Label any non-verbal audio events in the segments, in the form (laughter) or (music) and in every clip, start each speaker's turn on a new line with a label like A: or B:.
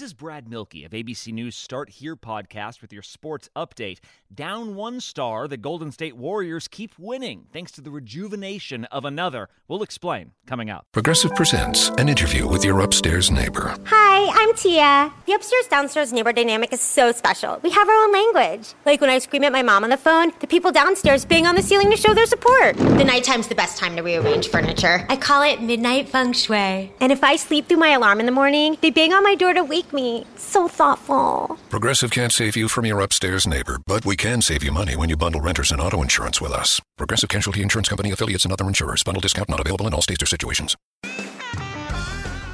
A: This is Brad Milkey of ABC News Start Here podcast with your sports update. Down one star, the Golden State Warriors keep winning thanks to the rejuvenation of another. We'll explain coming up.
B: Progressive presents an interview with your upstairs neighbor.
C: Hi, I'm Tia. The upstairs downstairs neighbor dynamic is so special. We have our own language. Like when I scream at my mom on the phone, the people downstairs bang on the ceiling to show their support. The nighttime's the best time to rearrange furniture. I call it midnight feng shui. And if I sleep through my alarm in the morning, they bang on my door to wake me. So thoughtful.
B: Progressive can't save you from your upstairs neighbor, but we can save you money when you bundle renters and auto insurance with us. Progressive Casualty Insurance Company affiliates and other insurers. Bundle discount not available in all states or situations.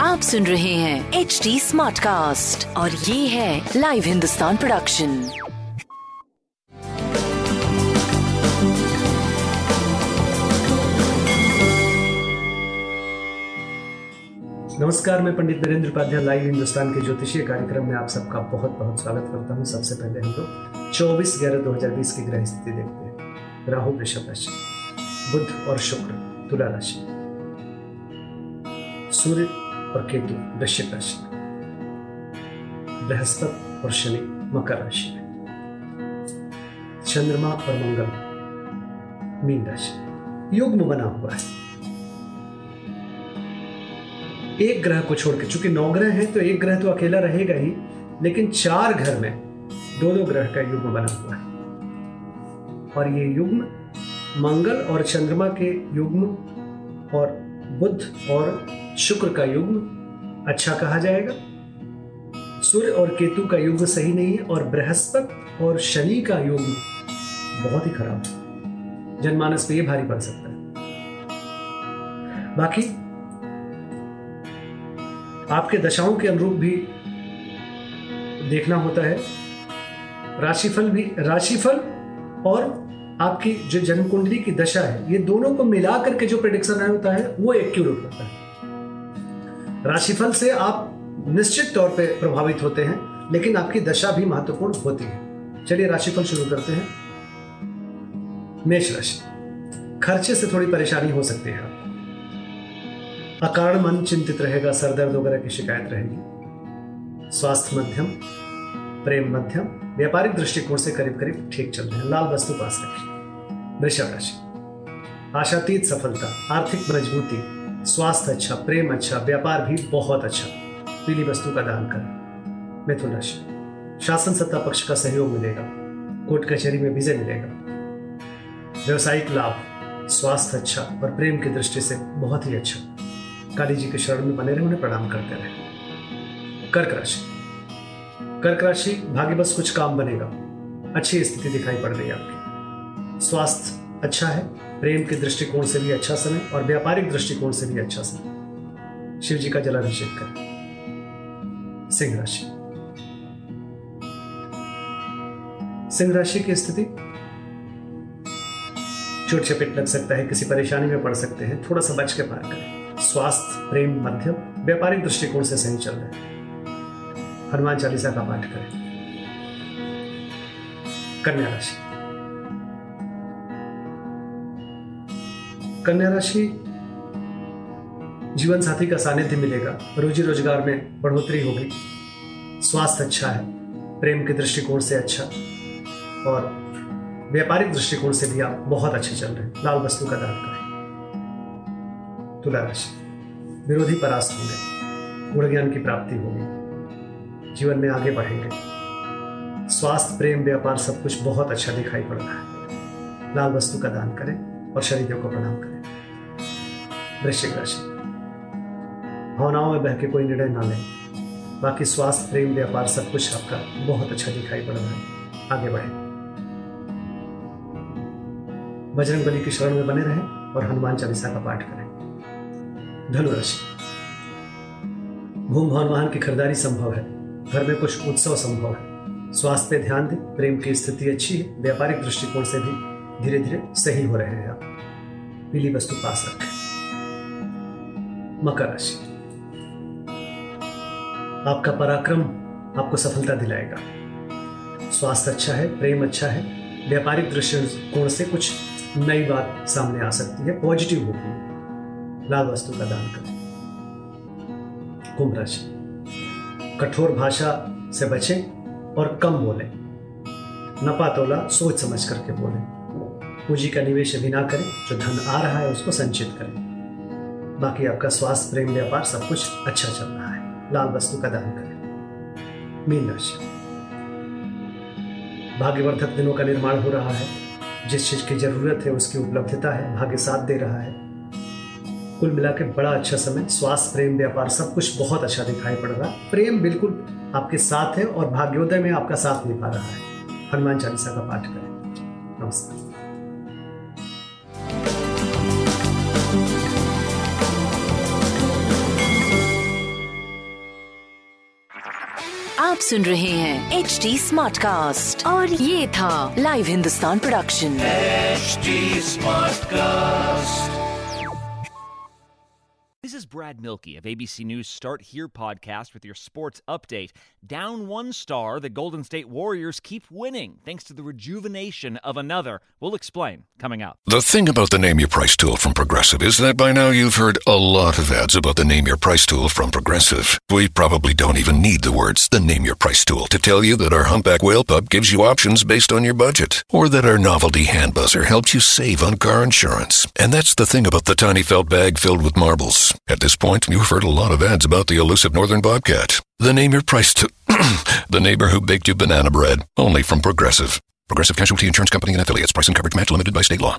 D: आप सुन रहे हैं H D smart cast और ये है live Hindustan production
E: नमस्कार मैं Pandit Narendra Upadhyay live Hindustan के ज्योतिषीय कार्यक्रम में आप सबका बहुत बहुत स्वागत करता हूँ। सबसे पहले हम लोग चौबीस ग्यारह दो हज़ार बीस की ग्रह स्थिति देखते हैं। राहु वृषभ राशि। बुध और शुक्र। तुला राशि सूर्य और केतु वृश्चिक राशि बृहस्पति और शनि मकर राशि में चंद्रमा और मंगल मीन राशि युग्म बना हुआ है एक ग्रह को छोड़कर, चूँकि नौ ग्रह हैं तो एक ग्रह तो अकेला रहेगा ही, लेकिन चार घर में दो दो ग्रह का युग्म बना हुआ है। और ये युग्म मंगल और चंद्रमा के युग्म और बुध और शुक्र का युग्म अच्छा कहा जाएगा। सूर्य और केतु का युग्म सही नहीं है और बृहस्पति और शनि का युग्म बहुत ही खराब है। जनमानस पे ये भारी पड़ सकता है। बाकी, आपके दशाओं के अनुरूप भी देखना होता है। राशिफल भी, राशिफल और आपकी जो जन्म कुंडली की दशा है, ये दोनों को मिला करके जो प्रिडिक्शन होता है, वो एक्यूरेट होता है। राशिफल से आप निश्चित तौर पे प्रभावित होते हैं, लेकिन आपकी दशा भी महत्वपूर्ण होती है। चलिए राशिफल शुरू करते हैं। मेष राशि। खर्चे से थोड़ी परेशानी हो सकती है। अकारण मन चिंतित रहेगा, सरदर्द वगैरह की शिकायत रहेगी। स्वास्थ्य मध्यम। प्रेम मध्यम, व्यापारिक दृष्टिकोण से करीब करीब ठीक चल रहे हैं। लाल वस्तु पास रखिए। वृषभ राशि। आशातीत सफलता, आर्थिक मजबूती, स्वास्थ्य अच्छा प्रेम अच्छा व्यापार भी बहुत अच्छा। पीली वस्तु का दान करें। मिथुन राशि। शासन सत्ता पक्ष का सहयोग मिलेगा। कोर्ट कचहरी में विजय मिलेगा। व्यवसायिक लाभ, स्वास्थ्य अच्छा और प्रेम की दृष्टि से बहुत ही अच्छा। काली जी के शरण में बने रहे, उन्हें प्रणाम करते रहे। कर्क राशि। कर्क राशि भाग्य बस कुछ काम बनेगा। अच्छी स्थिति दिखाई पड़ रही है आपकी। स्वास्थ्य अच्छा है, प्रेम के दृष्टिकोण से भी अच्छा समय और व्यापारिक दृष्टिकोण से भी अच्छा समय। शिव जी का जलाभिषेक करें। सिंह राशि। सिंह राशि की स्थिति? चोट चपेट लग सकता है, किसी परेशानी में पड़ सकते हैं, थोड़ा सा बच के पार करें। स्वास्थ्य, प्रेम, मध्यम, व्यापारिक दृष्टिकोण से सही चल रहे हैं। हनुमान चालीसा का पाठ करें। कन्या राशि। कन्या राशि जीवन साथी का सानिध्य मिलेगा। रोजी रोज़गार में बढ़ोतरी होगी। स्वास्थ्य अच्छा है। प्रेम के दृष्टिकोण से अच्छा। और व्यापारिक दृष्टिकोण से भी आप बहुत अच्छे चल रहे हैं। लाल वस्तु का दान करें। तुला राशि। विरोधी परास्त होंगे। गुण ज्ञान की प्राप्ति होगी। जीवन में आगे बढ़ेंगे। स्वास्थ्य, प्रेम, व्यापार सब कुछ बहुत अच्छा दिखाई पड़ रहा है। लाल वस्तु का दान करें और शरीरों को प्रणाम करें। वृश्चिक राशि। भावनाओं में बह के कोई निर्णय ना लें। बाकी स्वास्थ्य, प्रेम, व्यापार सब कुछ आपका बहुत अच्छा दिखाई पड़ रहा है। आगे बढ़े। बजरंग बली की शरण में बने रहें और हनुमान चालीसा का पाठ करें। धनुराशि भूम भवन वाहन की खरीदारी संभव है। घर में कुछ उत्सव संभव है। स्वास्थ्य पे ध्यान दें, प्रेम की स्थिति अच्छी है, व्यापारिक दृष्टिकोण से भी धीरे धीरे सही हो रहे हैं आप। पीली वस्तु पास रखें। मकर राशि। आपका पराक्रम आपको सफलता दिलाएगा। स्वास्थ्य अच्छा है, प्रेम अच्छा है, व्यापारिक दृष्टिकोण से कुछ नई बात सामने आ सकती है, पॉजिटिव होगी। लाल वस्तु का दान करें। कुंभ राशि। कठोर भाषा से बचें और कम बोलें। नपा तोला सोच समझ करके बोलें। पूंजी का निवेश अभी ना करें, जो धन आ रहा है उसको संचित करें। बाकी आपका स्वास्थ्य, प्रेम, व्यापार सब कुछ अच्छा चल रहा है। लाल वस्तु का दान करें। मीन राशि। भाग्यवर्धक दिनों का निर्माण हो रहा है। जिस चीज़ की ज़रूरत है, उसकी उपलब्धता है, भाग्य साथ दे रहा है। कुल मिला के बड़ा अच्छा समय स्वास्थ्य प्रेम व्यापार सब कुछ बहुत अच्छा दिखाई पड़ रहा। है प्रेम बिल्कुल आपके साथ है और भाग्योदय में आपका साथ निभा रहा है। हनुमान चालीसा का पाठ करें। नमस्कार।
D: आप सुन रहे हैं एच डी स्मार्ट कास्ट और ये था live Hindustan production
A: smart cast Brad Milkey of ABC News Start Here podcast with your sports update. Down one star, the Golden State Warriors keep winning thanks to the rejuvenation of another. We'll explain coming up.
B: The thing about the Name Your Price tool from Progressive is that by now you've heard a lot of ads about the Name Your Price tool from Progressive. We probably don't even need the words the Name Your Price tool to tell you that our humpback whale pup gives you options based on your budget, or that our novelty hand buzzer helps you save on car insurance. And that's the thing about the tiny felt bag filled with marbles. At this point, you've heard a lot of ads about the elusive northern bobcat. The Name Your Price to (clears throat) the neighbor who baked you banana bread, only from Progressive. Progressive Casualty Insurance Company and affiliates. Price and coverage match limited by state law.